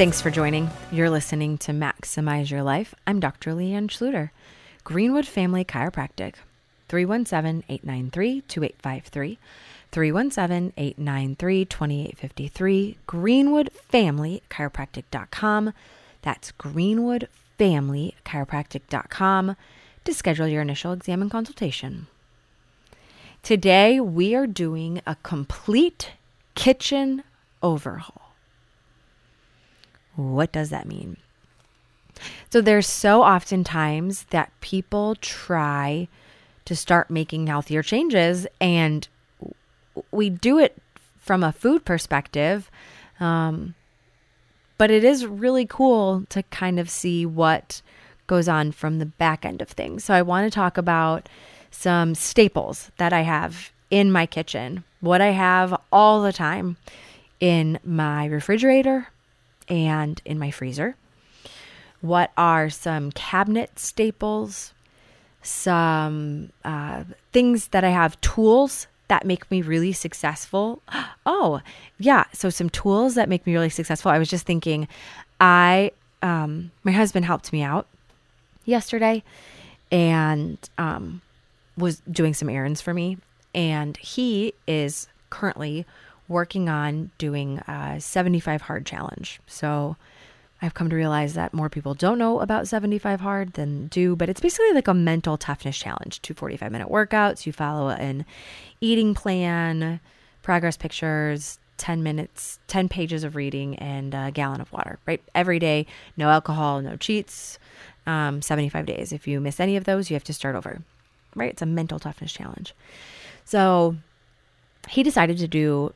Thanks for joining. You're listening to Maximize Your Life. I'm Dr. Leanne Schluter, Greenwood Family Chiropractic, 317 893 2853, 317 893 2853, greenwoodfamilychiropractic.com. That's greenwoodfamilychiropractic.com to schedule your initial exam and consultation. Today, we are doing a complete kitchen overhaul. What does that mean? So there's so often times that people try to start making healthier changes and we do it from a food perspective. Um, but it is really cool to kind of see what goes on from the back end of things. So I want to talk about some staples that I have in my kitchen, what I have all the time in my refrigerator and in my freezer. What are some cabinet staples? Some uh, things that I have, tools that make me really successful. Oh, yeah. So, some tools that make me really successful. I was just thinking, I, um, my husband helped me out yesterday and um, was doing some errands for me. And he is currently working on doing a 75 hard challenge. So I've come to realize that more people don't know about 75 hard than do, but it's basically like a mental toughness challenge. Two 45 minute workouts. You follow an eating plan, progress pictures, 10 minutes, 10 pages of reading, and a gallon of water, right? Every day, no alcohol, no cheats, um, 75 days. If you miss any of those, you have to start over, right? It's a mental toughness challenge. So he decided to do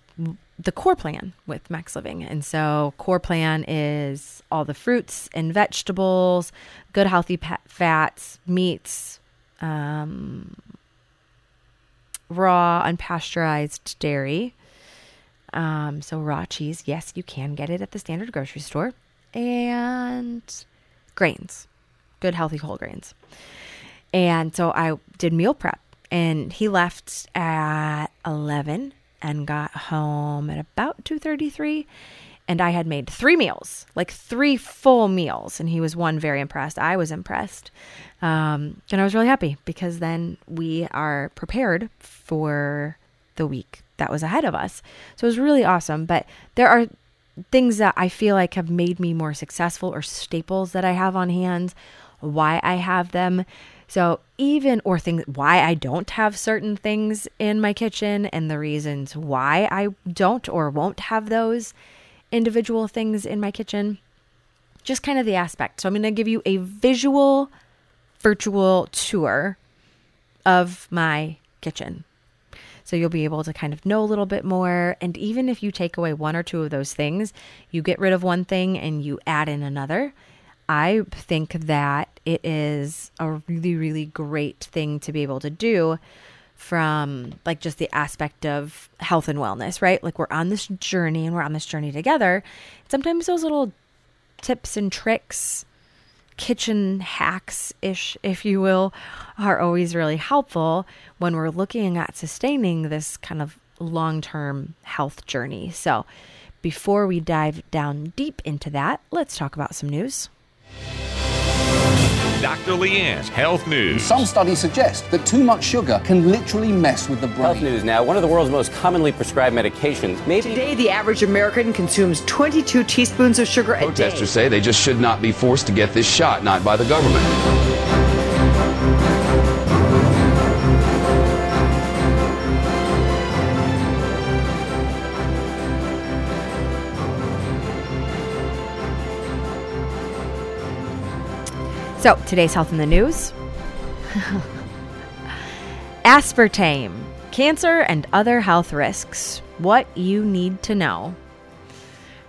the core plan with Max Living. And so, core plan is all the fruits and vegetables, good healthy fats, meats, um, raw, unpasteurized dairy. Um, so, raw cheese, yes, you can get it at the standard grocery store, and grains, good healthy whole grains. And so, I did meal prep, and he left at 11 and got home at about 2:33 and I had made 3 meals, like 3 full meals and he was one very impressed. I was impressed. Um, and I was really happy because then we are prepared for the week that was ahead of us. So it was really awesome, but there are things that I feel like have made me more successful or staples that I have on hand, why I have them. So, even or things why I don't have certain things in my kitchen and the reasons why I don't or won't have those individual things in my kitchen, just kind of the aspect. So, I'm going to give you a visual, virtual tour of my kitchen. So, you'll be able to kind of know a little bit more. And even if you take away one or two of those things, you get rid of one thing and you add in another. I think that it is a really, really great thing to be able to do from like just the aspect of health and wellness, right? Like we're on this journey and we're on this journey together. Sometimes those little tips and tricks, kitchen hacks ish, if you will, are always really helpful when we're looking at sustaining this kind of long term health journey. So, before we dive down deep into that, let's talk about some news. Dr. Leanne's Health News. Some studies suggest that too much sugar can literally mess with the brain. Health news now. One of the world's most commonly prescribed medications. Maybe Today, the average American consumes 22 teaspoons of sugar a day. Protesters say they just should not be forced to get this shot, not by the government. So, today's health in the news aspartame, cancer, and other health risks. What you need to know.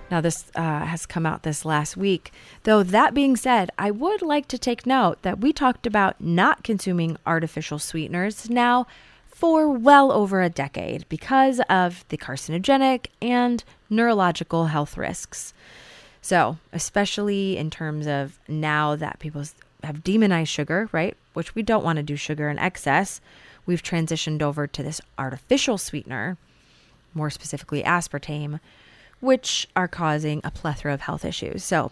Now, this uh, has come out this last week. Though, that being said, I would like to take note that we talked about not consuming artificial sweeteners now for well over a decade because of the carcinogenic and neurological health risks. So, especially in terms of now that people s- have demonized sugar, right? Which we don't want to do sugar in excess. We've transitioned over to this artificial sweetener, more specifically aspartame, which are causing a plethora of health issues. So,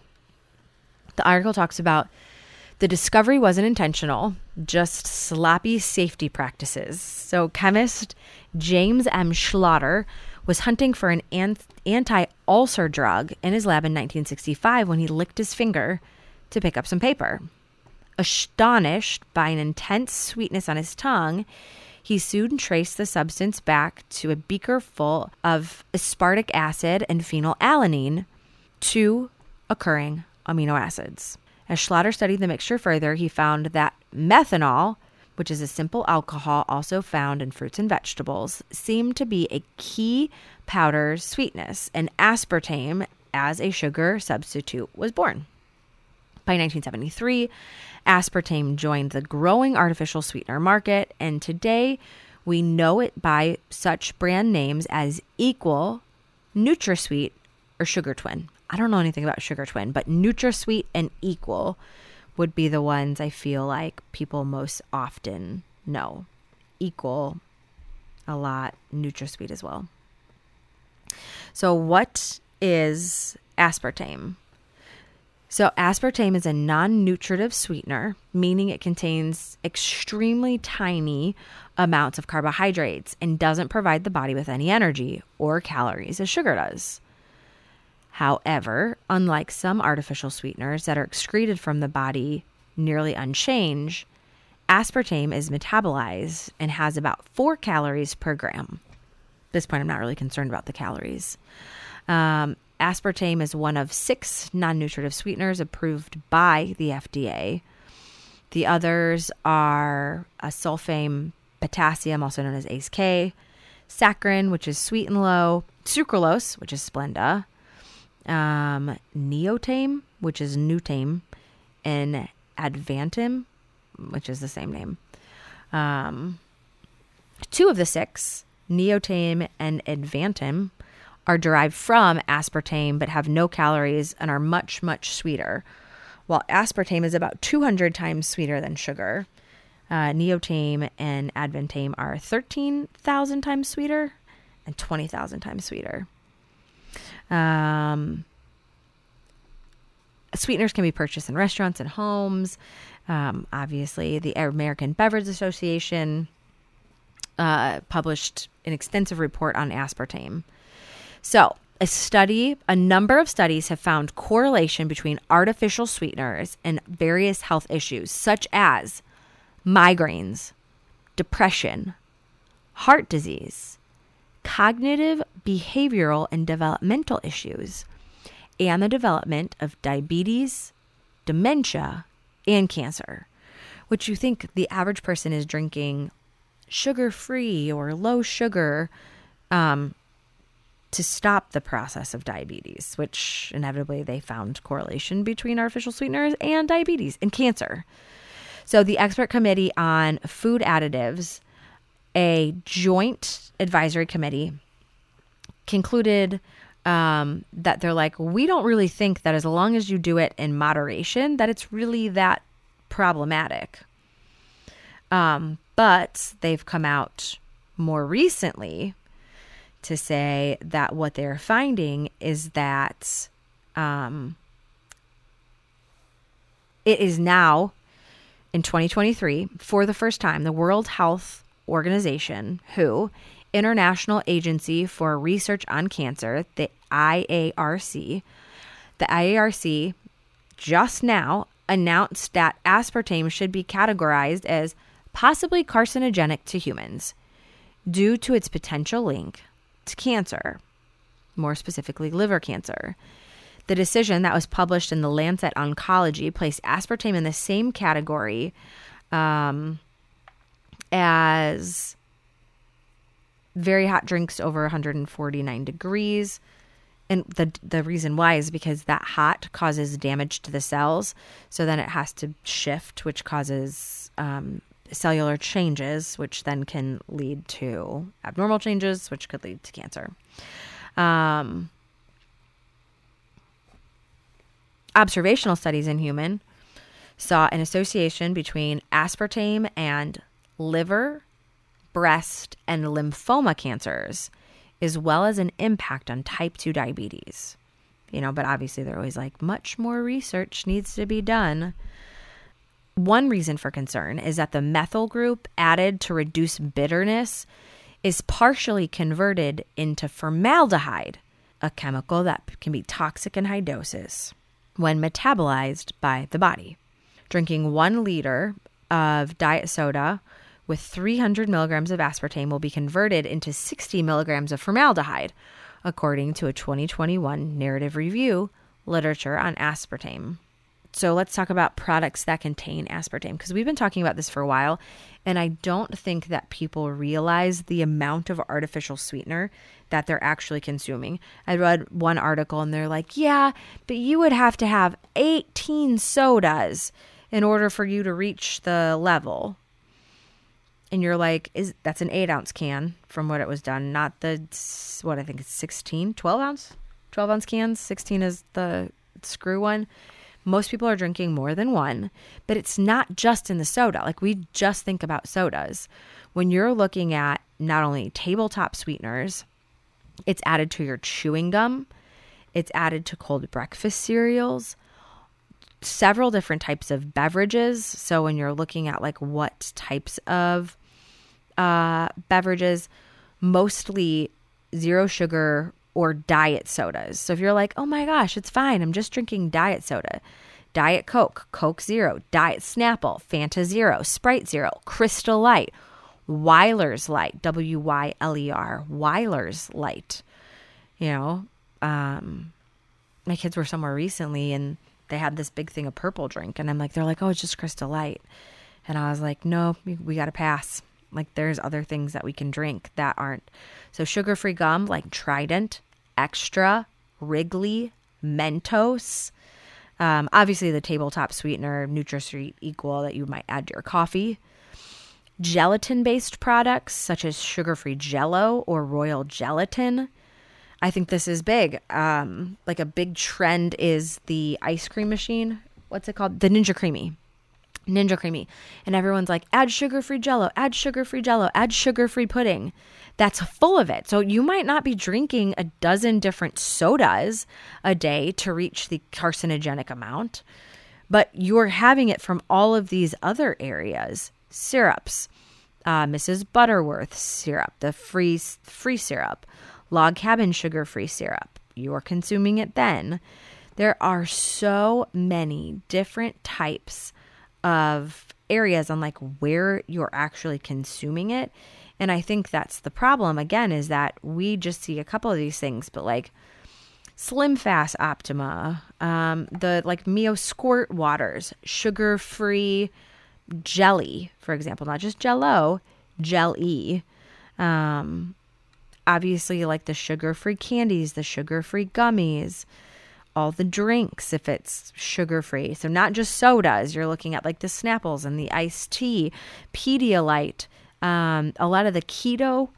the article talks about the discovery wasn't intentional, just sloppy safety practices. So, chemist James M. Schlatter was hunting for an anti ulcer drug in his lab in 1965 when he licked his finger to pick up some paper. Astonished by an intense sweetness on his tongue, he soon traced the substance back to a beaker full of aspartic acid and phenylalanine, two occurring amino acids. As Schlatter studied the mixture further, he found that methanol, which is a simple alcohol also found in fruits and vegetables, seemed to be a key powder sweetness, and aspartame as a sugar substitute was born. By 1973, aspartame joined the growing artificial sweetener market, and today we know it by such brand names as Equal, NutraSweet, or Sugar Twin. I don't know anything about Sugar Twin, but NutraSweet and Equal would be the ones I feel like people most often know. Equal a lot, NutraSweet as well. So, what is aspartame? So, aspartame is a non nutritive sweetener, meaning it contains extremely tiny amounts of carbohydrates and doesn't provide the body with any energy or calories as sugar does. However, unlike some artificial sweeteners that are excreted from the body nearly unchanged, aspartame is metabolized and has about four calories per gram. At this point, I'm not really concerned about the calories. Um, aspartame is one of six non nutritive sweeteners approved by the FDA. The others are acesulfame potassium, also known as ACE K, saccharin, which is sweet and low, sucralose, which is Splenda, um, neotame, which is Newtame, and advantame, which is the same name. Um, two of the six, neotame and advantame, are derived from aspartame but have no calories and are much, much sweeter. While aspartame is about 200 times sweeter than sugar, uh, neotame and advantame are 13,000 times sweeter and 20,000 times sweeter. Um, sweeteners can be purchased in restaurants and homes. Um, obviously, the American Beverage Association uh, published an extensive report on aspartame. So, a study, a number of studies have found correlation between artificial sweeteners and various health issues, such as migraines, depression, heart disease, cognitive, behavioral, and developmental issues, and the development of diabetes, dementia, and cancer. Which you think the average person is drinking sugar free or low sugar um, to stop the process of diabetes, which inevitably they found correlation between artificial sweeteners and diabetes and cancer. So the expert committee on food additives, a joint advisory committee, concluded um, that they're like, we don't really think that as long as you do it in moderation, that it's really that problematic. Um, but they've come out more recently to say that what they're finding is that um, it is now in 2023 for the first time the World Health Organization, WHO, International Agency for Research on Cancer, the IARC, the IARC just now announced that aspartame should be categorized as possibly carcinogenic to humans due to its potential link to cancer, more specifically liver cancer. The decision that was published in the Lancet Oncology placed aspartame in the same category um, as very hot drinks over 149 degrees. And the the reason why is because that hot causes damage to the cells, so then it has to shift, which causes um, cellular changes, which then can lead to abnormal changes, which could lead to cancer. Um, observational studies in human saw an association between aspartame and liver, breast, and lymphoma cancers, as well as an impact on type 2 diabetes. You know, but obviously they're always like, much more research needs to be done. One reason for concern is that the methyl group added to reduce bitterness is partially converted into formaldehyde, a chemical that can be toxic in high doses when metabolized by the body. Drinking one liter of diet soda with 300 milligrams of aspartame will be converted into 60 milligrams of formaldehyde, according to a 2021 narrative review literature on aspartame. So let's talk about products that contain aspartame because we've been talking about this for a while and I don't think that people realize the amount of artificial sweetener that they're actually consuming. I read one article and they're like, "Yeah, but you would have to have 18 sodas in order for you to reach the level." And you're like, "Is that's an 8 ounce can from what it was done, not the what I think it's 16, 12 ounce, 12 ounce cans. 16 is the screw one." Most people are drinking more than one, but it's not just in the soda. Like we just think about sodas. When you're looking at not only tabletop sweeteners, it's added to your chewing gum, it's added to cold breakfast cereals, several different types of beverages. So when you're looking at like what types of uh, beverages, mostly zero sugar or diet sodas. So if you're like, oh my gosh, it's fine, I'm just drinking diet soda. Diet Coke, Coke Zero, Diet Snapple, Fanta Zero, Sprite Zero, Crystal Light, Wyler's Light, W Y L E R, Wyler's Light. You know, um, my kids were somewhere recently and they had this big thing of purple drink, and I'm like, they're like, oh, it's just Crystal Light, and I was like, no, we, we got to pass. Like, there's other things that we can drink that aren't. So, sugar free gum like Trident, Extra, Wrigley, Mentos. Um, obviously, the tabletop sweetener, NutraSweet Equal, that you might add to your coffee. Gelatin based products such as sugar free jello or royal gelatin. I think this is big. Um, like a big trend is the ice cream machine. What's it called? The Ninja CREAMi. Ninja CREAMi. And everyone's like, add sugar free jello, add sugar free jello, add sugar free pudding. That's full of it. So you might not be drinking a dozen different sodas a day to reach the carcinogenic amount, but you're having it from all of these other areas. Syrups, uh, Mrs. Butterworth syrup, the free free syrup, log cabin sugar free syrup. You're consuming it then. There are so many different types of areas on like where you're actually consuming it. And I think that's the problem again is that we just see a couple of these things, but like Slim Fast Optima, um, the like Mio Squirt waters, sugar free jelly, for example, not just jello, jelly. Um, obviously, like the sugar free candies, the sugar free gummies, all the drinks if it's sugar free. So, not just sodas, you're looking at like the Snapples and the iced tea, Pedialyte, um, a lot of the keto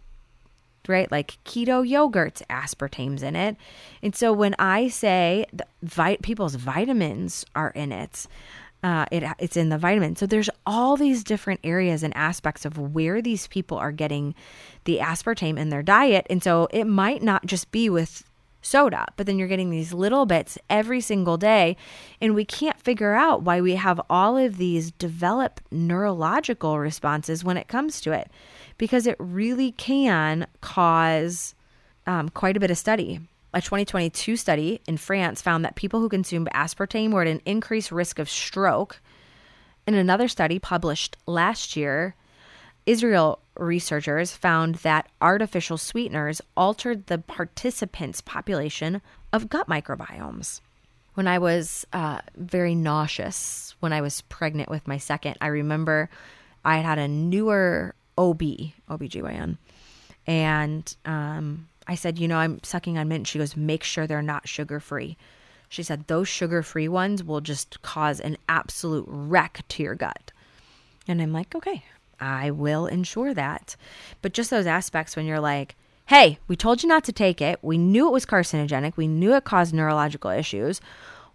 right? Like keto yogurts, aspartame's in it. And so when I say the vi- people's vitamins are in it, uh, it it's in the vitamin. So there's all these different areas and aspects of where these people are getting the aspartame in their diet. And so it might not just be with soda, but then you're getting these little bits every single day. And we can't figure out why we have all of these developed neurological responses when it comes to it, because it really can cause um, quite a bit of study. A 2022 study in France found that people who consumed aspartame were at an increased risk of stroke. In another study published last year, Israel researchers found that artificial sweeteners altered the participants' population of gut microbiomes. When I was uh, very nauseous when I was pregnant with my second, I remember I had a newer OB, OBGYN, and um, I said, You know, I'm sucking on mint. She goes, Make sure they're not sugar free. She said, Those sugar free ones will just cause an absolute wreck to your gut. And I'm like, Okay, I will ensure that. But just those aspects when you're like, Hey, we told you not to take it. We knew it was carcinogenic. We knew it caused neurological issues.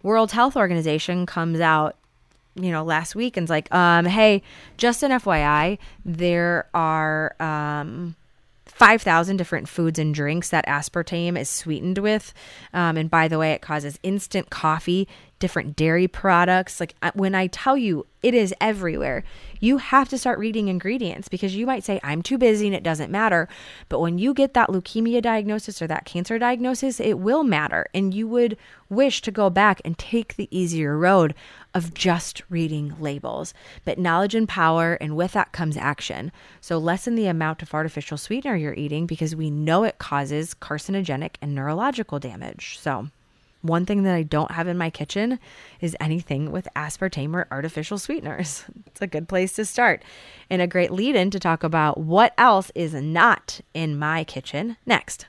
World Health Organization comes out you know, last week and's like, um, hey, just an FYI, there are um, 5,000 different foods and drinks that aspartame is sweetened with. Um, and by the way, it causes instant coffee, different dairy products. Like when I tell you it is everywhere, you have to start reading ingredients because you might say, I'm too busy and it doesn't matter. But when you get that leukemia diagnosis or that cancer diagnosis, it will matter. And you would wish to go back and take the easier road of just reading labels. But knowledge and power, and with that comes action. So lessen the amount of artificial sweetener you're eating because we know it causes carcinogenic and neurological damage. So, one thing that I don't have in my kitchen is anything with aspartame or artificial sweeteners. It's a good place to start. And a great lead in to talk about what else is not in my kitchen next.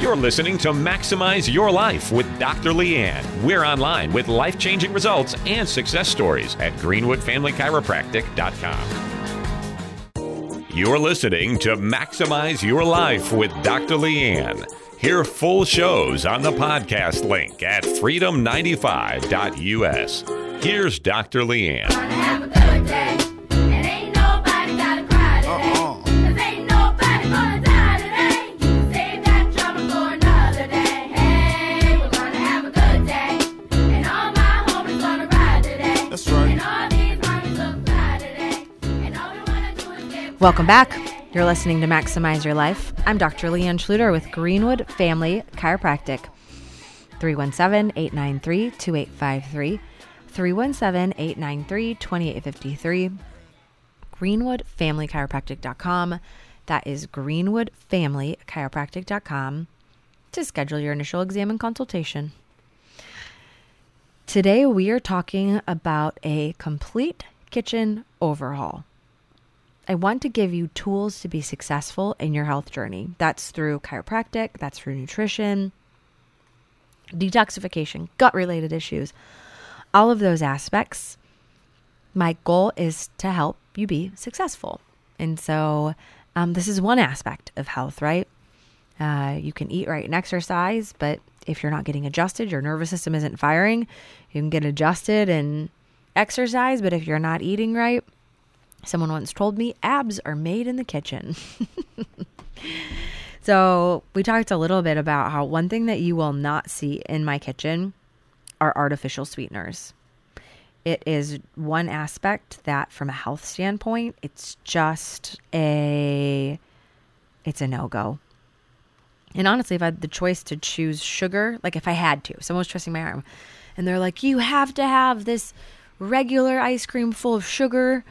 You're listening to Maximize Your Life with Dr. Leanne. We're online with life changing results and success stories at greenwoodfamilychiropractic.com. You're listening to Maximize Your Life with Dr. Leanne. Hear full shows on the podcast link at freedom95.us. Here's Dr. Leanne. Have a good day. And ain't nobody gotta cry today. Uh-uh. 'Cause ain't nobody gonna die today. You can save that trouble for another day. Hey, we're gonna have a good day. And all my homies gonna ride today. That's right. And all these homies look fly today. And all we wanna do is get Welcome back. You're listening to Maximize Your Life. I'm Dr. Leanne Schluter with Greenwood Family Chiropractic. 317 893 2853. 317 893 2853. GreenwoodFamilyChiropractic.com. That is GreenwoodFamilyChiropractic.com to schedule your initial exam and consultation. Today, we are talking about a complete kitchen overhaul. I want to give you tools to be successful in your health journey. That's through chiropractic, that's through nutrition, detoxification, gut related issues, all of those aspects. My goal is to help you be successful. And so, um, this is one aspect of health, right? Uh, you can eat right and exercise, but if you're not getting adjusted, your nervous system isn't firing. You can get adjusted and exercise, but if you're not eating right, Someone once told me abs are made in the kitchen. so, we talked a little bit about how one thing that you will not see in my kitchen are artificial sweeteners. It is one aspect that from a health standpoint, it's just a it's a no-go. And honestly, if I had the choice to choose sugar, like if I had to, someone was twisting my arm and they're like, you have to have this regular ice cream full of sugar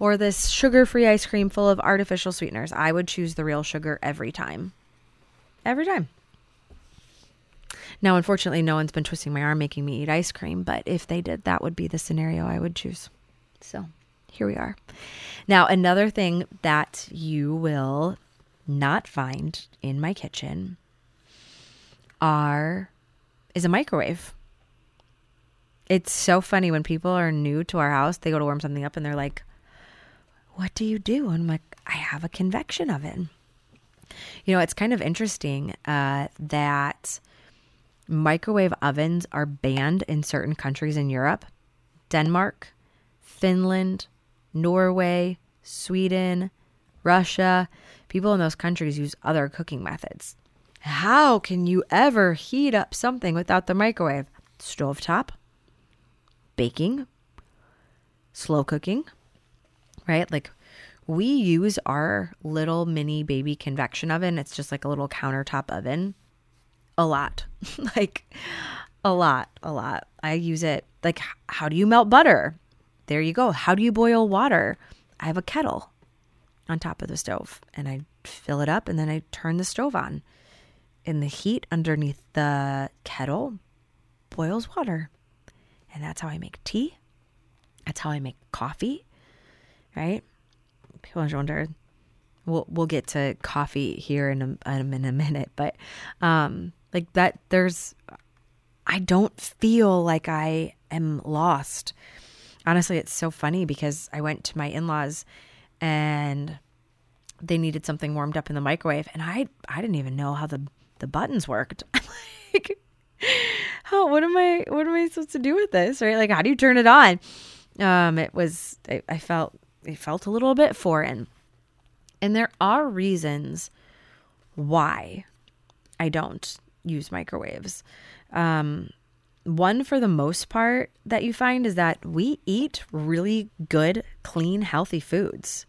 or this sugar free ice cream full of artificial sweeteners, I would choose the real sugar every time. Every time. Now, unfortunately, no one's been twisting my arm making me eat ice cream, but if they did, that would be the scenario I would choose. So here we are. Now, another thing that you will not find in my kitchen are is a microwave. It's so funny when people are new to our house, they go to warm something up and they're like, What do you do? And I'm like, I have a convection oven. You know, it's kind of interesting uh, that microwave ovens are banned in certain countries in Europe Denmark, Finland, Norway, Sweden, Russia. People in those countries use other cooking methods. How can you ever heat up something without the microwave? Stovetop, baking, slow cooking, right? Like we use our little mini baby convection oven. It's just like a little countertop oven a lot. like a lot, a lot. I use it like how do you melt butter? There you go. How do you boil water? I have a kettle on top of the stove and I fill it up and then I turn the stove on. And the heat underneath the kettle boils water. And that's how I make tea. That's how I make coffee, right? People wonder. We'll we'll get to coffee here in a, in a minute, but um, like that, there's. I don't feel like I am lost. Honestly, it's so funny because I went to my in laws, and they needed something warmed up in the microwave, and I I didn't even know how the the buttons worked. I'm like, how what am I what am I supposed to do with this? Right? Like how do you turn it on? Um it was I, I felt it felt a little bit foreign. And there are reasons why I don't use microwaves. Um one for the most part that you find is that we eat really good, clean, healthy foods.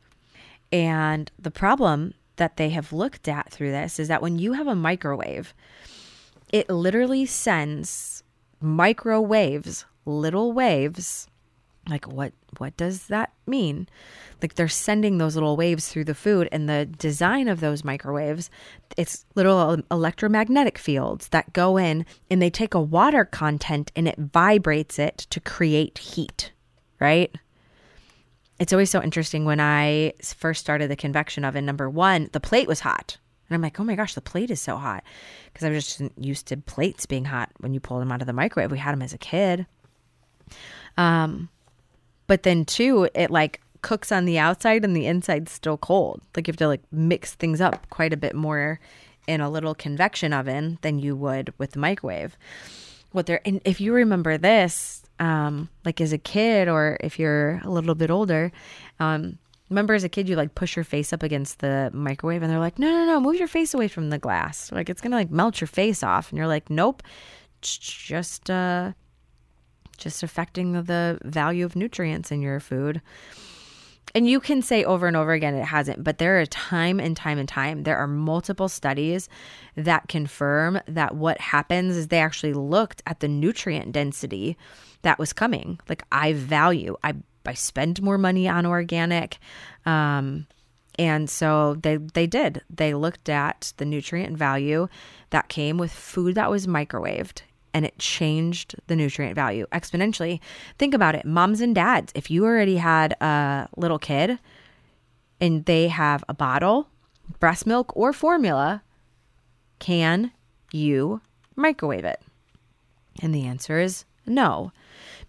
And the problem that they have looked at through this is that when you have a microwave, it literally sends microwaves, little waves. Like what what does that mean? Like they're sending those little waves through the food and the design of those microwaves, it's little electromagnetic fields that go in and they take a water content and it vibrates it to create heat, right? It's always so interesting when I first started the convection oven. Number one, the plate was hot. And I'm like, oh my gosh, the plate is so hot. Because I was just used to plates being hot when you pull them out of the microwave. We had them as a kid. Um, but then too, it like cooks on the outside and the inside's still cold. Like you have to like mix things up quite a bit more in a little convection oven than you would with the microwave. What there and if you remember this, um, like as a kid or if you're a little bit older, um, remember as a kid you like push your face up against the microwave and they're like, no, no, no, move your face away from the glass. Like it's gonna like melt your face off, and you're like, nope, just uh, just affecting the value of nutrients in your food. And you can say over and over again it hasn't, but there are time and time and time. There are multiple studies that confirm that what happens is they actually looked at the nutrient density that was coming. Like I value, I I spend more money on organic. Um, and so they they did. They looked at the nutrient value that came with food that was microwaved and it changed the nutrient value exponentially. Think about it, moms and dads, if you already had a little kid and they have a bottle, breast milk or formula, can you microwave it? And the answer is no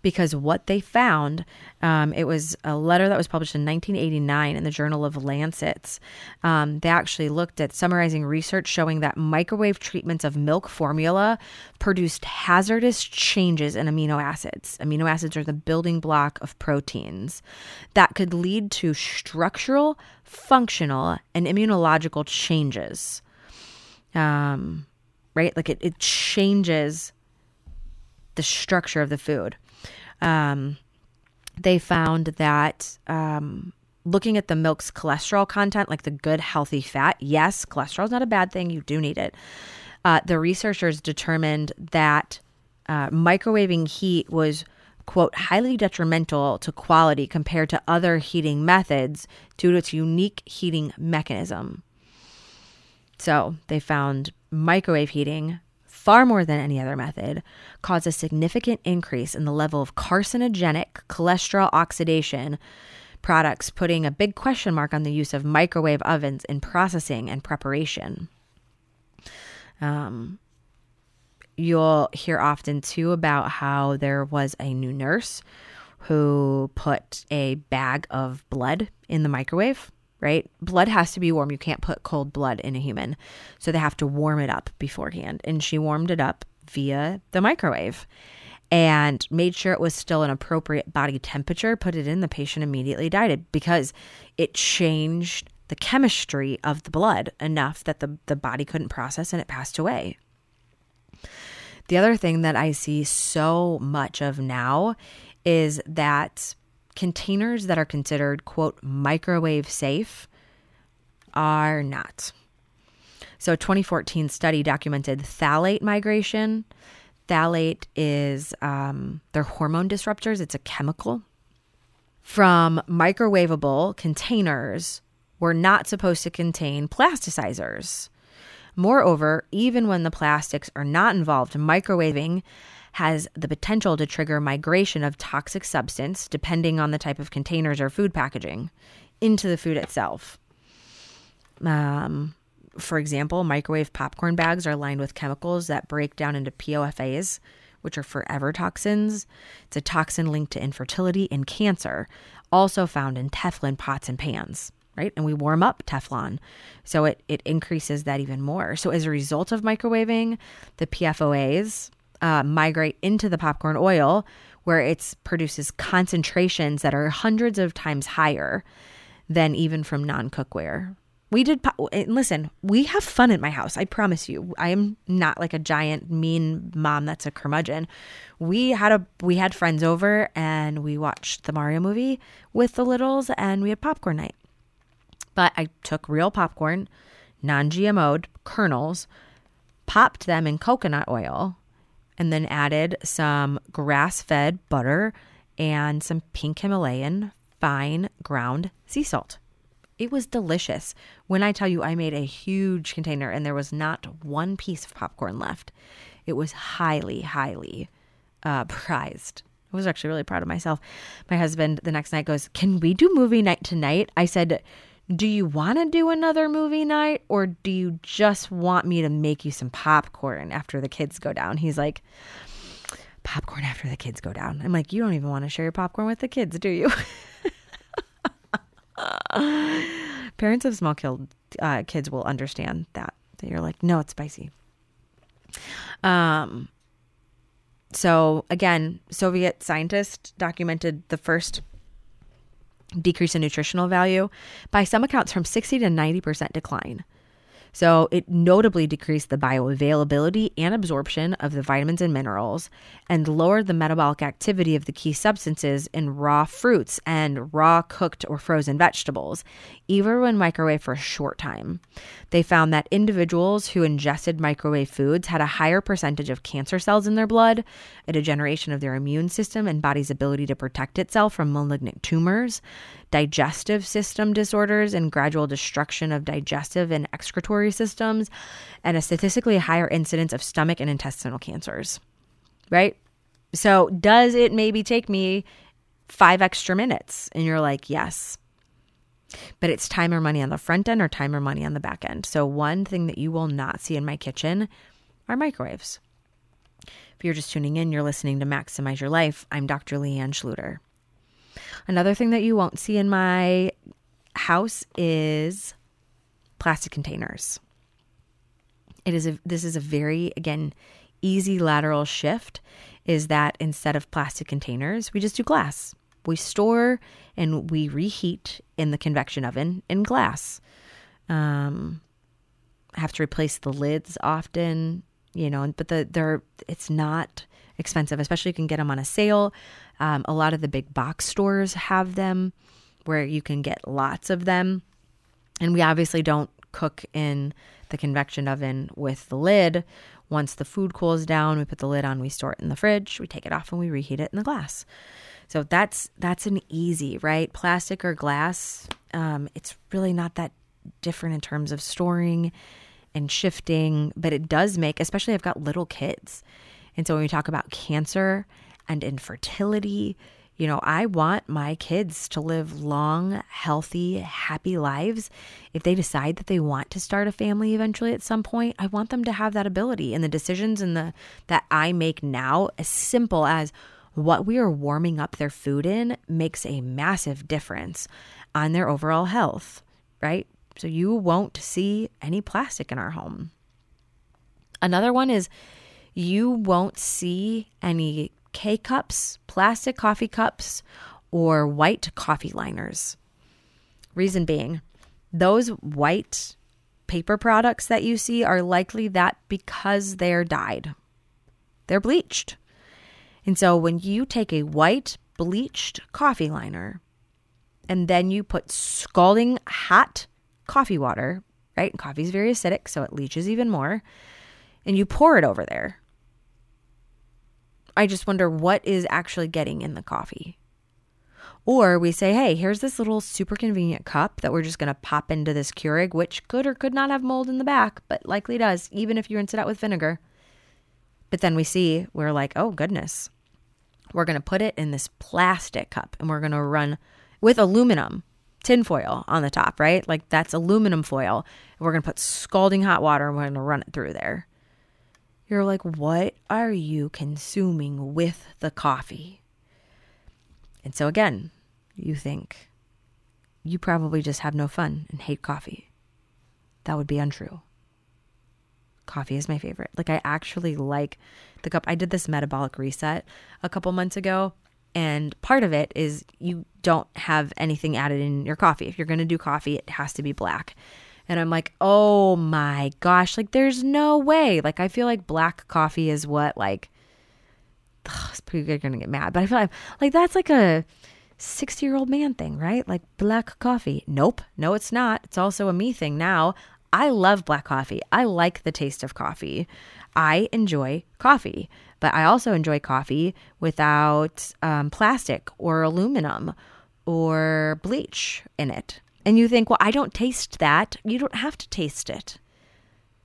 because what they found, um, it was a letter that was published in 1989 in the Journal of Lancets. Um, they actually looked at summarizing research showing that microwave treatments of milk formula produced hazardous changes in amino acids. Amino acids are the building block of proteins that could lead to structural, functional, and immunological changes. Um, right? Like it, it changes the structure of the food. Um, they found that um, looking at the milk's cholesterol content, like the good, healthy fat, yes, cholesterol is not a bad thing. You do need it. Uh, the researchers determined that uh, microwaving heat was, quote, highly detrimental to quality compared to other heating methods due to its unique heating mechanism. So they found microwave heating far more than any other method, cause a significant increase in the level of carcinogenic cholesterol oxidation products, putting a big question mark on the use of microwave ovens in processing and preparation. Um, you'll hear often too about how there was a new nurse who put a bag of blood in the microwave right? Blood has to be warm. You can't put cold blood in a human. So they have to warm it up beforehand. And she warmed it up via the microwave and made sure it was still an appropriate body temperature, put it in, the patient immediately died because it changed the chemistry of the blood enough that the, the body couldn't process and it passed away. The other thing that I see so much of now is that containers that are considered, quote, microwave safe are not. So, a 2014 study documented phthalate migration. Phthalate is um, they're hormone disruptors. It's a chemical from microwavable containers were not supposed to contain plasticizers. Moreover, even when the plastics are not involved, microwaving has the potential to trigger migration of toxic substance, depending on the type of containers or food packaging, into the food itself. Um, for example, microwave popcorn bags are lined with chemicals that break down into POFAs, which are forever toxins. It's a toxin linked to infertility and cancer, also found in Teflon pots and pans, right? And we warm up Teflon. So it, it increases that even more. So as a result of microwaving, the PFOAs uh, migrate into the popcorn oil where it produces concentrations that are hundreds of times higher than even from non cookware. We did, po- listen, we have fun at my house. I promise you. I am not like a giant mean mom that's a curmudgeon. We had a we had friends over and we watched the Mario movie with the littles and we had popcorn night. But I took real popcorn, non-GMO'd kernels, popped them in coconut oil, and then added some grass-fed butter and some pink Himalayan fine ground sea salt. It was delicious. When I tell you I made a huge container and there was not one piece of popcorn left, it was highly, highly uh, prized. I was actually really proud of myself. My husband the next night goes, Can we do movie night tonight? I said, Do you want to do another movie night or do you just want me to make you some popcorn after the kids go down? He's like, Popcorn after the kids go down. I'm like, You don't even want to share your popcorn with the kids, do you? Parents of small killed, uh, kids will understand that. That you're like, no, it's spicy. Um. So again, Soviet scientists documented the first decrease in nutritional value by some accounts from 60 to 90% decline. So it notably decreased the bioavailability and absorption of the vitamins and minerals and lowered the metabolic activity of the key substances in raw fruits and raw cooked or frozen vegetables, even when microwaved for a short time. They found that individuals who ingested microwave foods had a higher percentage of cancer cells in their blood, a degeneration of their immune system and body's ability to protect itself from malignant tumors, digestive system disorders and gradual destruction of digestive and excretory systems, and a statistically higher incidence of stomach and intestinal cancers. Right? So, does it maybe take me five extra minutes? And you're like, yes. But it's time or money on the front end or time or money on the back end. So, one thing that you will not see in my kitchen are microwaves. If you're just tuning in, you're listening to Maximize Your Life. I'm Dr. Leanne Schluter. Another thing that you won't see in my house is plastic containers. It is a this is a very again easy lateral shift is that instead of plastic containers, we just do glass. We store and we reheat in the convection oven in glass. Um, have to replace the lids often, you know, but the they're it's not expensive, especially you can get them on a sale. Um, a lot of the big box stores have them where you can get lots of them. And we obviously don't cook in the convection oven with the lid. Once the food cools down, we put the lid on, we store it in the fridge, we take it off and we reheat it in the glass. So that's that's an easy, right? Plastic or glass, um, it's really not that different in terms of storing and shifting, but it does make, especially I've got little kids. And so when we talk about cancer and infertility, you know, I want my kids to live long, healthy, happy lives. If they decide that they want to start a family eventually at some point, I want them to have that ability. And the decisions and the that I make now, as simple as what we are warming up their food in makes a massive difference on their overall health, right? So you won't see any plastic in our home. Another one is you won't see any K cups, plastic coffee cups, or white coffee liners. Reason being, those white paper products that you see are likely that because they're dyed, they're bleached. And so when you take a white bleached coffee liner and then you put scalding hot coffee water, right? And coffee is very acidic, so it leaches even more, and you pour it over there. I just wonder what is actually getting in the coffee. Or we say, hey, here's this little super convenient cup that we're just going to pop into this Keurig, which could or could not have mold in the back, but likely does, even if you rinse it out with vinegar. But then we see, we're like, oh, goodness. We're going to put it in this plastic cup and we're going to run with aluminum tinfoil on the top, right? Like that's aluminum foil. We're going to put scalding hot water and we're going to run it through there. You're like, what are you consuming with the coffee? And so again, you think you probably just have no fun and hate coffee. That would be untrue. Coffee is my favorite. Like I actually like the cup. I did this metabolic reset a couple months ago and part of it is you don't have anything added in your coffee. If you're going to do coffee, it has to be black. And I'm like, "Oh my gosh, like there's no way." Like I feel like black coffee is what like it's pretty gonna get mad. But I feel like like that's like a 60 year old man thing, right? Like black coffee. Nope. No, it's not. It's also a me thing now. I love black coffee. I like the taste of coffee. I enjoy coffee, but I also enjoy coffee without um, plastic or aluminum or bleach in it. And you think, well, I don't taste that. You don't have to taste it.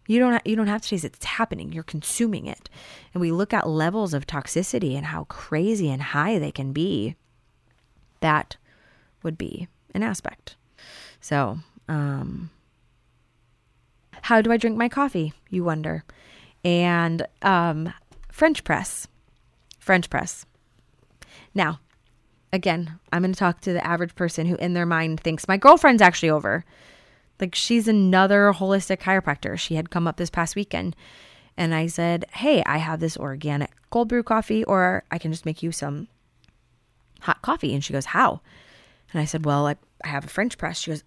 You don't you don't have to taste it. It's happening. You're consuming it. And we look at levels of toxicity and how crazy and high they can be. That would be an aspect. So, um how do I drink my coffee? You wonder. And um French press. French press. Now, again, I'm going to talk to the average person who in their mind thinks my girlfriend's actually over. Like she's another holistic chiropractor. She had come up this past weekend and I said, Hey, I have this organic cold brew coffee, or I can just make you some hot coffee. And she goes, How? And I said, Well, I, I have a French press. She goes,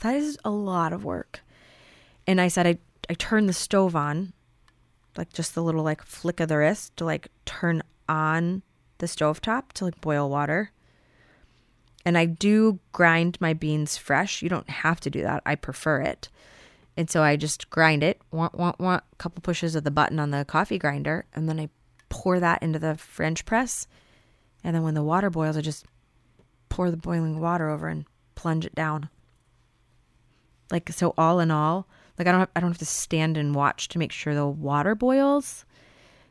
That is a lot of work. And I said, I, I turn the stove on, like just the little like flick of the wrist to like turn on the stovetop to like boil water. And I do grind my beans fresh. You don't have to do that. I prefer it. And so I just grind it, want, want, want, a couple pushes of the button on the coffee grinder, and then I pour that into the French press. And then when the water boils, I just pour the boiling water over and plunge it down. Like so, all in all, like I don't have, I don't have to stand and watch to make sure the water boils.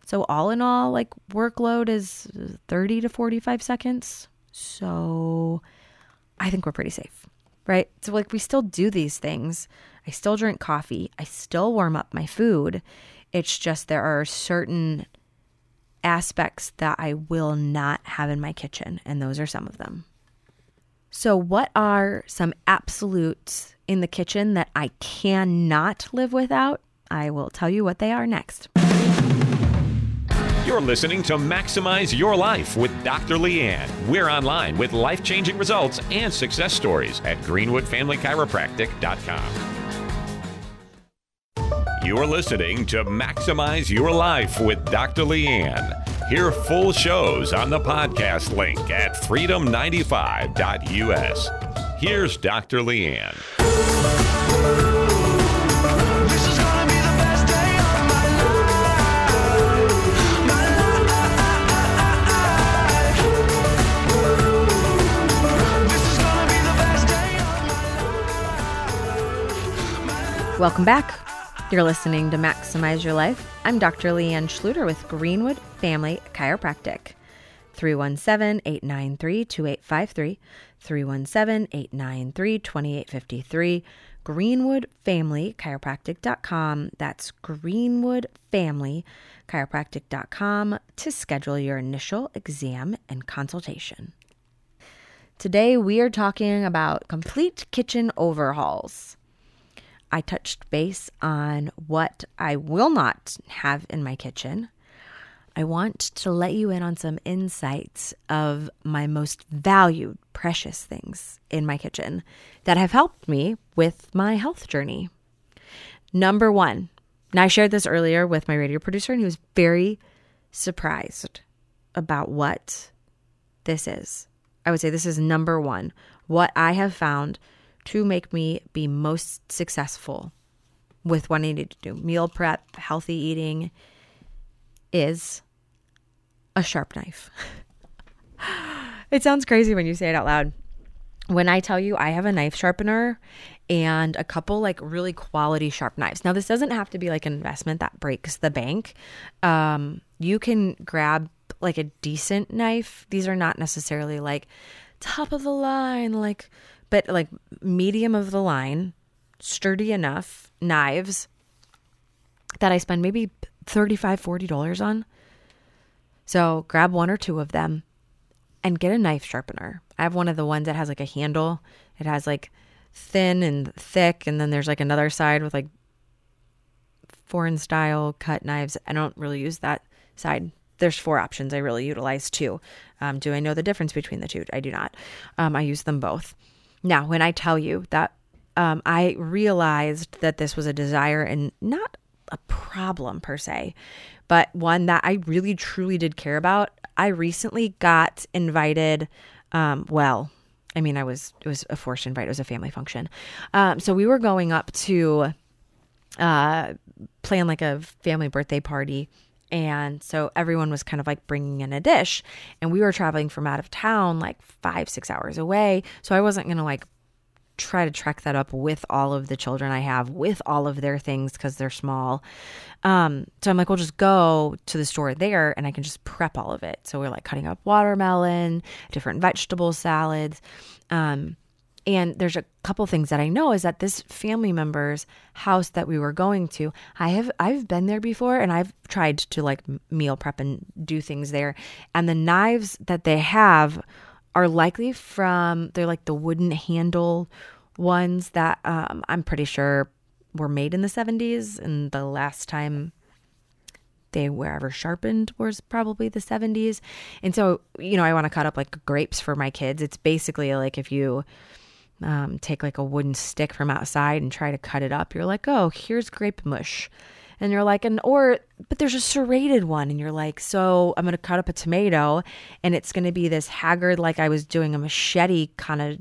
So all in all, like workload is 30 to 45 seconds. So I think we're pretty safe, right? So like we still do these things. I still drink coffee. I still warm up my food. It's just there are certain aspects that I will not have in my kitchen, and those are some of them. So, what are some absolutes in the kitchen that I cannot live without? I will tell you what they are next. You're listening to Maximize Your Life with Dr. Leanne. We're online with life changing results and success stories at greenwoodfamilychiropractic.com. You're listening to Maximize Your Life with Dr. Leanne. Hear full shows on the podcast link at freedom95.us. Here's Dr. Leanne. Welcome back. You're listening to Maximize Your Life. I'm Dr. Leanne Schluter with Greenwood Family Chiropractic. 317 893 2853, 317 893 2853, greenwoodfamilychiropractic.com. That's greenwoodfamilychiropractic.com to schedule your initial exam and consultation. Today we are talking about complete kitchen overhauls. I touched base on what I will not have in my kitchen. I want to let you in on some insights of my most valued, precious things in my kitchen that have helped me with my health journey. Number one, now I shared this earlier with my radio producer, and he was very surprised about what this is. I would say this is number one, what I have found to make me be most successful with what I need to do meal prep, healthy eating is a sharp knife. it sounds crazy when you say it out loud. When I tell you I have a knife sharpener and a couple like really quality sharp knives. Now, this doesn't have to be like an investment that breaks the bank. Um, you can grab like a decent knife. These are not necessarily like top of the line, like, but like medium of the line, sturdy enough knives that I spend maybe $35, $40 on. So grab one or two of them and get a knife sharpener. I have one of the ones that has like a handle. It has like thin and thick, and then there's like another side with like foreign style cut knives. I don't really use that side. There's four options I really utilize too. Um, do I know the difference between the two? I do not. Um, I use them both. Now, when I tell you that um, I realized that this was a desire and not a problem per se, but one that I really truly did care about. I recently got invited. Um, well, I mean, I was it was a forced invite. It was a family function. Um, so we were going up to uh, plan like a family birthday party. And so everyone was kind of like bringing in a dish, and we were traveling from out of town, like five, six hours away. So I wasn't going to like try to trek that up with all of the children I have, with all of their things because they're small. Um, so I'm like, we'll just go to the store there and I can just prep all of it. So we're like cutting up watermelon, different vegetable salads. Um, and there's a couple things that I know is that this family member's house that we were going to, I have I've been there before and I've tried to like meal prep and do things there. And the knives that they have are likely from they're like the wooden handle ones that um, I'm pretty sure were made in the 70s and the last time they were ever sharpened was probably the 70s. And so, you know, I want to cut up like grapes for my kids. It's basically like if you um, take like a wooden stick from outside and try to cut it up, you're like, oh, here's grape mush. And you're like, and or, but there's a serrated one. And you're like, so I'm going to cut up a tomato and it's going to be this haggard, like I was doing a machete kind of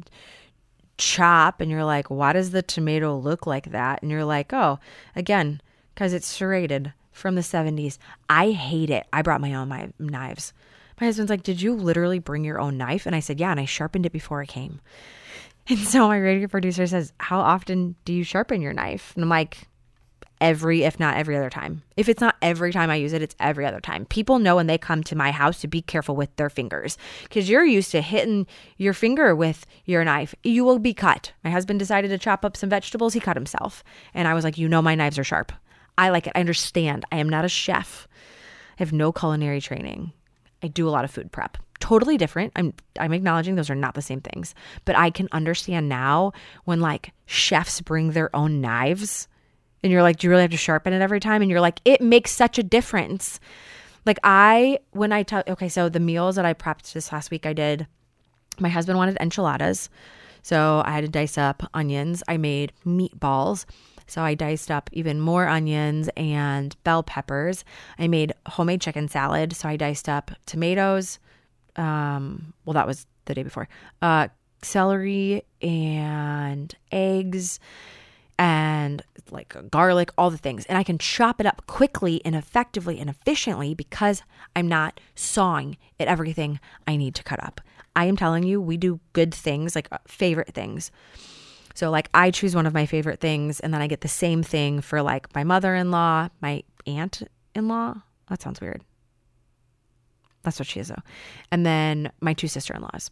chop. And you're like, why does the tomato look like that? And you're like, oh, again, because it's serrated from the 70s. I hate it. I brought my own my knives. My husband's like, Did you literally bring your own knife? And I said, Yeah. And I sharpened it before I came. And so my radio producer says, How often do you sharpen your knife? And I'm like, Every, if not every other time. If it's not every time I use it, it's every other time. People know when they come to my house to be careful with their fingers because you're used to hitting your finger with your knife. You will be cut. My husband decided to chop up some vegetables. He cut himself. And I was like, You know, my knives are sharp. I like it. I understand. I am not a chef. I have no culinary training. I do a lot of food prep. Totally different. I'm I'm acknowledging those are not the same things. But I can understand now when like chefs bring their own knives and you're like, do you really have to sharpen it every time? And you're like, it makes such a difference. Like I when I tell okay, so the meals that I prepped this last week I did my husband wanted enchiladas. So I had to dice up onions. I made meatballs. So I diced up even more onions and bell peppers. I made homemade chicken salad. So I diced up tomatoes. Um, well, that was the day before. Uh, celery and eggs and like garlic, all the things. And I can chop it up quickly and effectively and efficiently because I'm not sawing at everything I need to cut up. I am telling you, we do good things, like uh, favorite things. So, like, I choose one of my favorite things, and then I get the same thing for like my mother in law, my aunt in law. That sounds weird. That's what she is, though. And then my two sister in laws.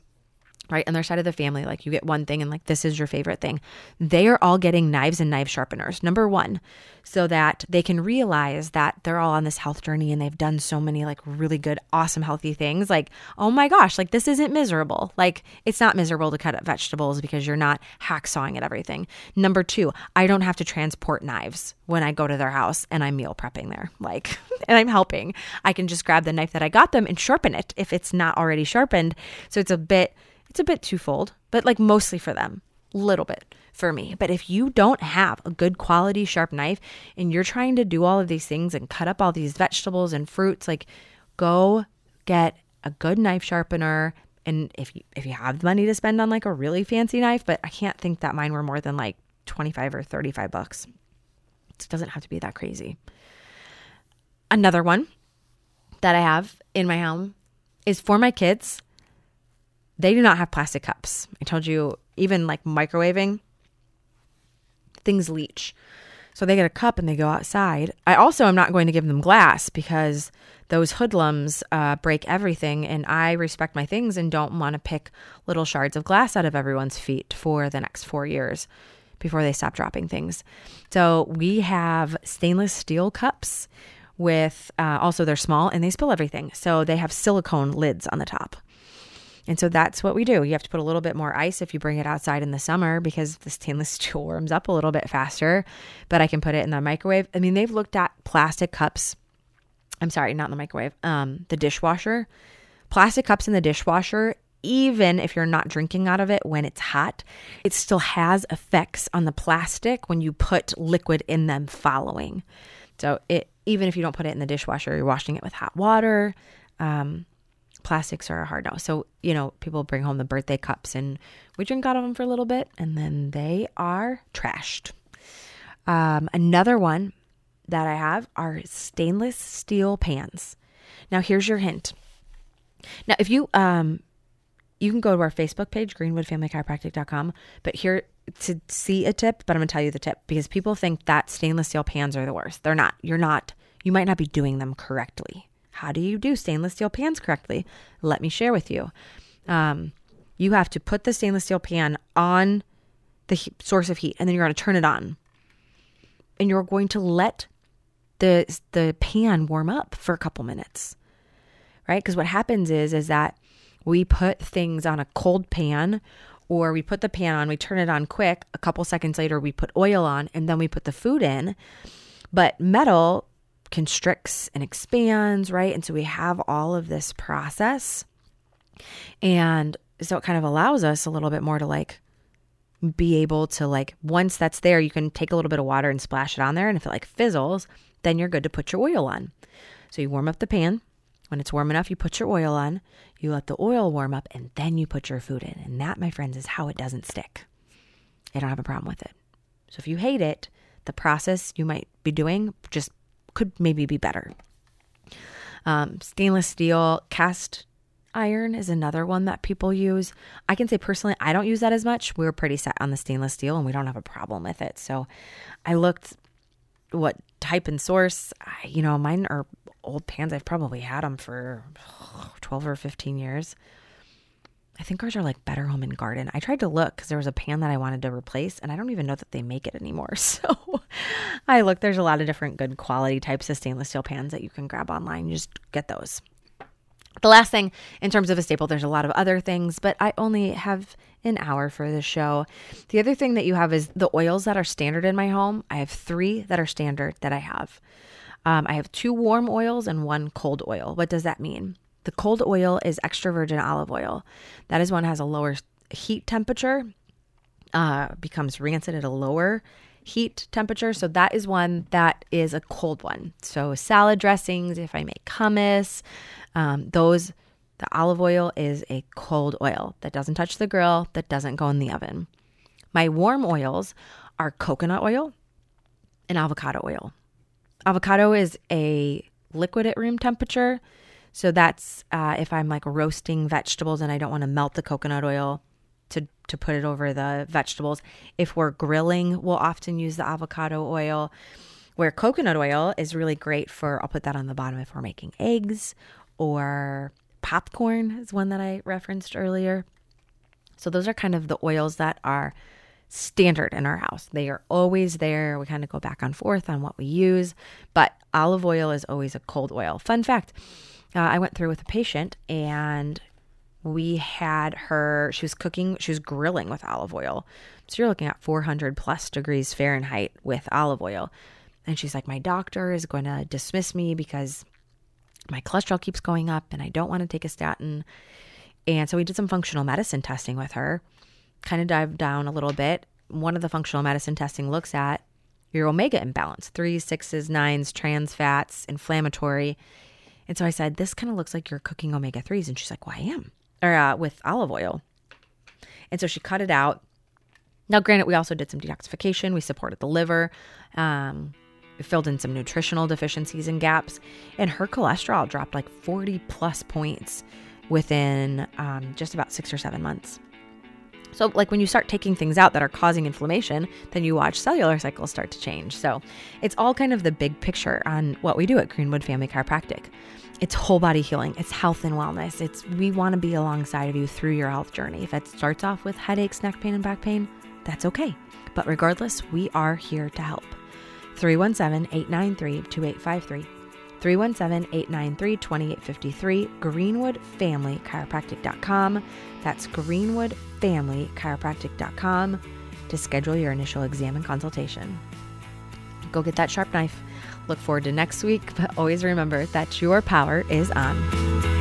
Right? On their side of the family like you get one thing and like this is your favorite thing. They are all getting knives and knife sharpeners number one so that they can realize that they're all on this health journey and they've done so many like really good awesome healthy things. Like oh my gosh like this isn't miserable. Like it's not miserable to cut up vegetables because you're not hacksawing at everything. Number two i don't have to transport knives when i go to their house and i'm meal prepping there like and i'm helping. I can just grab the knife that i got them and sharpen it if it's not already sharpened. So it's a bit it's a bit twofold, but like mostly for them, little bit for me. But if you don't have a good quality sharp knife and you're trying to do all of these things and cut up all these vegetables and fruits, like go get a good knife sharpener. And if you if you have the money to spend on like a really fancy knife, but I can't think that mine were more than like 25 or 35 bucks. It doesn't have to be that crazy. Another one that I have in my home is for my kids they do not have plastic cups. I told you, even like microwaving, things leach. So they get a cup and they go outside. I also am not going to give them glass because those hoodlums uh, break everything, and I respect my things and don't want to pick little shards of glass out of everyone's feet for the next four years before they stop dropping things. So we have stainless steel cups with uh, also they're small and they spill everything. So they have silicone lids on the top. And so that's what we do. You have to put a little bit more ice if you bring it outside in the summer because the stainless steel warms up a little bit faster, but I can put it in the microwave. I mean, they've looked at plastic cups. I'm sorry, not in the microwave. Um, the dishwasher. Plastic cups in the dishwasher, even if you're not drinking out of it when it's hot, it still has effects on the plastic when you put liquid in them following. So it even if you don't put it in the dishwasher, you're washing it with hot water. Um, plastics are a hard no. So, you know, people bring home the birthday cups and we drink out of them for a little bit and then they are trashed. Um, another one that I have are stainless steel pans. Now, here's your hint. Now, if you, um, you can go to our Facebook page, greenwoodfamilychiropractic.com, but here to see a tip, but I'm going to tell you the tip because people think that stainless steel pans are the worst. They're not. You're not, you might not be doing them correctly. How do you do stainless steel pans correctly? Let me share with you. Um, you have to put the stainless steel pan on the he- source of heat, and then you're going to turn it on, and you're going to let the the pan warm up for a couple minutes, right? Because what happens is is that we put things on a cold pan or we put the pan on, we turn it on quick, a couple seconds later we put oil on and then we put the food in. But metal constricts and expands, right? And so we have all of this process. And so it kind of allows us a little bit more to like be able to like once that's there, you can take a little bit of water and splash it on there and if it like fizzles, then you're good to put your oil on. So you warm up the pan. When it's warm enough, you put your oil on. You let the oil warm up and then you put your food in. And that, my friends, is how it doesn't stick. I don't have a problem with it. So if you hate it, the process you might be doing just could maybe be better. Um, stainless steel cast iron is another one that people use. I can say personally, I don't use that as much. We're pretty set on the stainless steel and we don't have a problem with it. So I looked what type and source. I, you know, mine are old pans. I've probably had them for 12 or 15 years. I think ours are like Better Home and Garden. I tried to look because there was a pan that I wanted to replace, and I don't even know that they make it anymore. So I looked. There's a lot of different good quality types of stainless steel pans that you can grab online. You just get those. The last thing, in terms of a staple, there's a lot of other things, but I only have an hour for the show. The other thing that you have is the oils that are standard in my home. I have three that are standard that I have. Um, I have two warm oils and one cold oil. What does that mean? The cold oil is extra virgin olive oil. That is one has a lower heat temperature, uh, becomes rancid at a lower heat temperature. So that is one that is a cold one. So salad dressings, if I make hummus, um, those the olive oil is a cold oil that doesn't touch the grill, that doesn't go in the oven. My warm oils are coconut oil and avocado oil. Avocado is a liquid at room temperature. So that's uh, if I'm like roasting vegetables and I don't want to melt the coconut oil to, to put it over the vegetables. If we're grilling, we'll often use the avocado oil. Where coconut oil is really great for, I'll put that on the bottom if we're making eggs or popcorn, is one that I referenced earlier. So those are kind of the oils that are standard in our house. They are always there. We kind of go back and forth on what we use, but olive oil is always a cold oil. Fun fact uh, I went through with a patient and we had her, she was cooking, she was grilling with olive oil. So you're looking at 400 plus degrees Fahrenheit with olive oil. And she's like, My doctor is going to dismiss me because my cholesterol keeps going up and I don't want to take a statin. And so we did some functional medicine testing with her, kind of dived down a little bit. One of the functional medicine testing looks at your omega imbalance threes, sixes, nines, trans fats, inflammatory. And so I said, This kind of looks like you're cooking omega 3s. And she's like, Well, I am, or uh, with olive oil. And so she cut it out. Now, granted, we also did some detoxification. We supported the liver. Um, filled in some nutritional deficiencies and gaps. And her cholesterol dropped like 40 plus points within um, just about six or seven months. So, like when you start taking things out that are causing inflammation, then you watch cellular cycles start to change. So, it's all kind of the big picture on what we do at Greenwood Family Chiropractic. It's whole body healing, it's health and wellness. It's we want to be alongside of you through your health journey. If it starts off with headaches, neck pain, and back pain, that's okay. But regardless, we are here to help. 317 893 2853. 317 893 2853. GreenwoodFamilyChiropractic.com. That's GreenwoodFamilyChiropractic.com to schedule your initial exam and consultation. Go get that sharp knife. Look forward to next week, but always remember that your power is on.